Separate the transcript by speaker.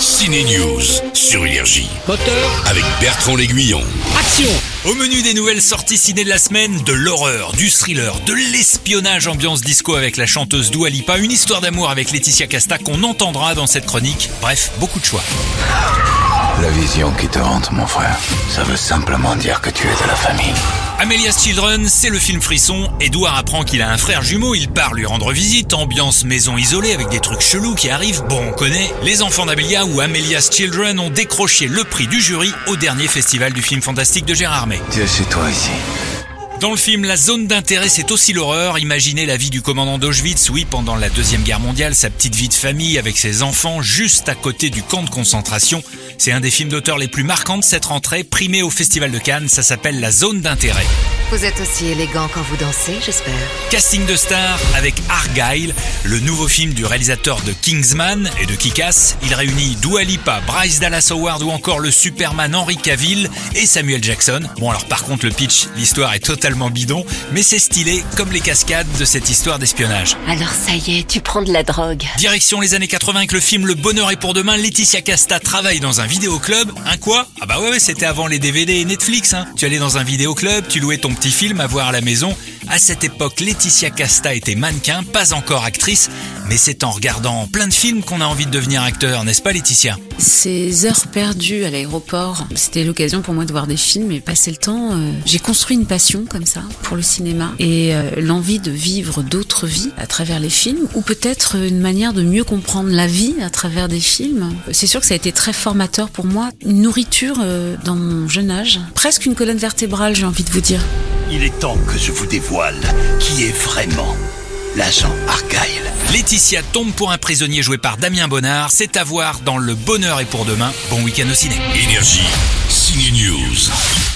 Speaker 1: Ciné News sur Énergie
Speaker 2: Moteur,
Speaker 1: avec Bertrand L'Aiguillon.
Speaker 2: action
Speaker 3: Au menu des nouvelles sorties ciné de la semaine, de l'horreur, du thriller, de l'espionnage ambiance disco avec la chanteuse Dua Lipa, une histoire d'amour avec Laetitia Casta qu'on entendra dans cette chronique. Bref, beaucoup de choix.
Speaker 4: La vision qui te hante, mon frère, ça veut simplement dire que tu es de la famille.
Speaker 3: Amelia's Children, c'est le film frisson. Edouard apprend qu'il a un frère jumeau, il part lui rendre visite, ambiance maison isolée avec des trucs chelous qui arrivent, bon on connaît. Les enfants d'Amelia ou Amelia's Children ont décroché le prix du jury au dernier festival du film fantastique de Gérard May.
Speaker 4: Es chez toi ici.
Speaker 3: Dans le film, la zone d'intérêt, c'est aussi l'horreur. Imaginez la vie du commandant d'Auschwitz, oui, pendant la Deuxième Guerre mondiale, sa petite vie de famille avec ses enfants, juste à côté du camp de concentration. C'est un des films d'auteur les plus marquants de cette rentrée, primé au Festival de Cannes, ça s'appelle La zone d'intérêt.
Speaker 5: Vous êtes aussi élégant quand vous dansez, j'espère.
Speaker 3: Casting de stars avec Argyle, le nouveau film du réalisateur de Kingsman et de Kick-Ass. Il réunit Dua Lipa, Bryce Dallas Howard ou encore le Superman Henry Cavill et Samuel Jackson. Bon alors par contre le pitch, l'histoire est totalement bidon, mais c'est stylé comme les cascades de cette histoire d'espionnage.
Speaker 5: Alors ça y est, tu prends de la drogue.
Speaker 3: Direction les années 80 avec le film Le Bonheur est pour demain. Laetitia Casta travaille dans un vidéoclub. Un quoi? Ah bah ouais, ouais c'était avant les DVD et Netflix. Hein. Tu allais dans un vidéoclub, tu louais ton petit film à voir à la maison. À cette époque, Laetitia Casta était mannequin, pas encore actrice, mais c'est en regardant plein de films qu'on a envie de devenir acteur, n'est-ce pas Laetitia?
Speaker 6: Ces heures perdues à l'aéroport, c'était l'occasion pour moi de voir des films et passer le temps. euh, J'ai construit une passion comme ça pour le cinéma et euh, l'envie de vivre d'autres vies à travers les films ou peut-être une manière de mieux comprendre la vie à travers des films. C'est sûr que ça a été très formateur pour moi, une nourriture euh, dans mon jeune âge, presque une colonne vertébrale j'ai envie de vous dire.
Speaker 7: Il est temps que je vous dévoile qui est vraiment l'agent Argyle.
Speaker 3: Laetitia tombe pour un prisonnier joué par Damien Bonnard. C'est à voir dans Le Bonheur est pour demain. Bon week-end au ciné.
Speaker 1: Énergie, Ciné News.